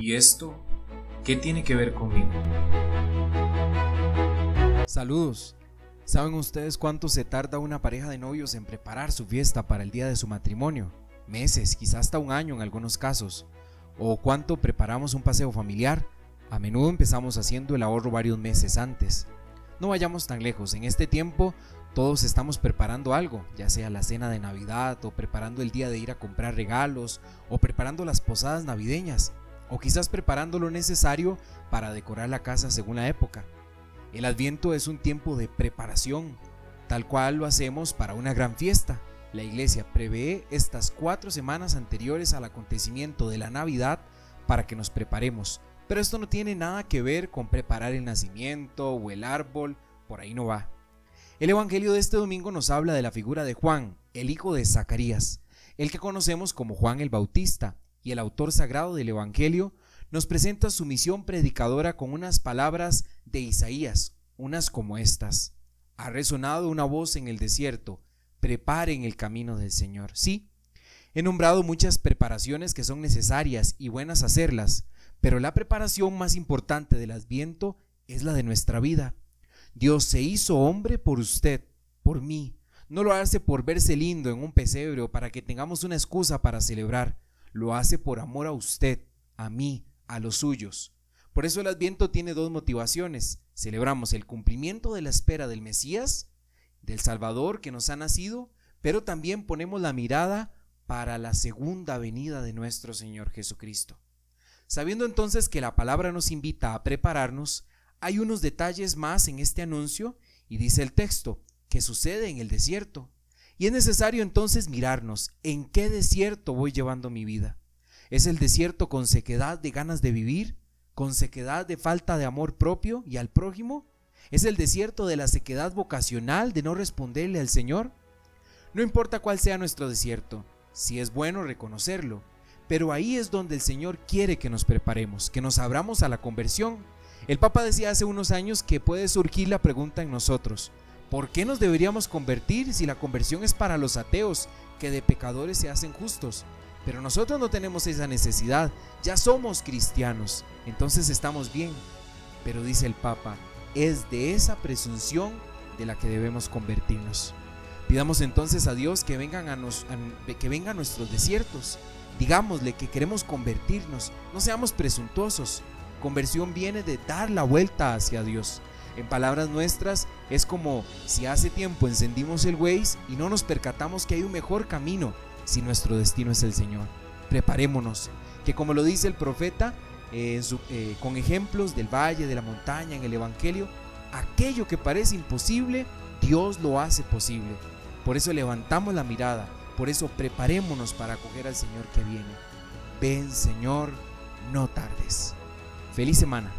¿Y esto qué tiene que ver conmigo? Saludos. ¿Saben ustedes cuánto se tarda una pareja de novios en preparar su fiesta para el día de su matrimonio? Meses, quizás hasta un año en algunos casos. ¿O cuánto preparamos un paseo familiar? A menudo empezamos haciendo el ahorro varios meses antes. No vayamos tan lejos, en este tiempo todos estamos preparando algo, ya sea la cena de Navidad o preparando el día de ir a comprar regalos o preparando las posadas navideñas o quizás preparando lo necesario para decorar la casa según la época. El adviento es un tiempo de preparación, tal cual lo hacemos para una gran fiesta. La iglesia prevé estas cuatro semanas anteriores al acontecimiento de la Navidad para que nos preparemos. Pero esto no tiene nada que ver con preparar el nacimiento o el árbol, por ahí no va. El Evangelio de este domingo nos habla de la figura de Juan, el hijo de Zacarías, el que conocemos como Juan el Bautista, y el autor sagrado del Evangelio nos presenta su misión predicadora con unas palabras de Isaías, unas como estas. Ha resonado una voz en el desierto, preparen el camino del Señor. Sí, he nombrado muchas preparaciones que son necesarias y buenas hacerlas, pero la preparación más importante del adviento es la de nuestra vida. Dios se hizo hombre por usted, por mí. No lo hace por verse lindo en un pesebre o para que tengamos una excusa para celebrar lo hace por amor a usted, a mí, a los suyos. Por eso el Adviento tiene dos motivaciones. Celebramos el cumplimiento de la espera del Mesías, del Salvador que nos ha nacido, pero también ponemos la mirada para la segunda venida de nuestro Señor Jesucristo. Sabiendo entonces que la palabra nos invita a prepararnos, hay unos detalles más en este anuncio y dice el texto, que sucede en el desierto. Y es necesario entonces mirarnos en qué desierto voy llevando mi vida. ¿Es el desierto con sequedad de ganas de vivir? ¿Con sequedad de falta de amor propio y al prójimo? ¿Es el desierto de la sequedad vocacional de no responderle al Señor? No importa cuál sea nuestro desierto, si es bueno reconocerlo, pero ahí es donde el Señor quiere que nos preparemos, que nos abramos a la conversión. El Papa decía hace unos años que puede surgir la pregunta en nosotros, ¿Por qué nos deberíamos convertir si la conversión es para los ateos, que de pecadores se hacen justos? Pero nosotros no tenemos esa necesidad, ya somos cristianos, entonces estamos bien. Pero dice el Papa, es de esa presunción de la que debemos convertirnos. Pidamos entonces a Dios que vengan a, nos, que vengan a nuestros desiertos. Digámosle que queremos convertirnos, no seamos presuntuosos. Conversión viene de dar la vuelta hacia Dios. En palabras nuestras, es como si hace tiempo encendimos el Waze y no nos percatamos que hay un mejor camino si nuestro destino es el Señor. Preparémonos, que como lo dice el profeta, eh, eh, con ejemplos del valle, de la montaña, en el Evangelio, aquello que parece imposible, Dios lo hace posible. Por eso levantamos la mirada, por eso preparémonos para acoger al Señor que viene. Ven Señor, no tardes. Feliz semana.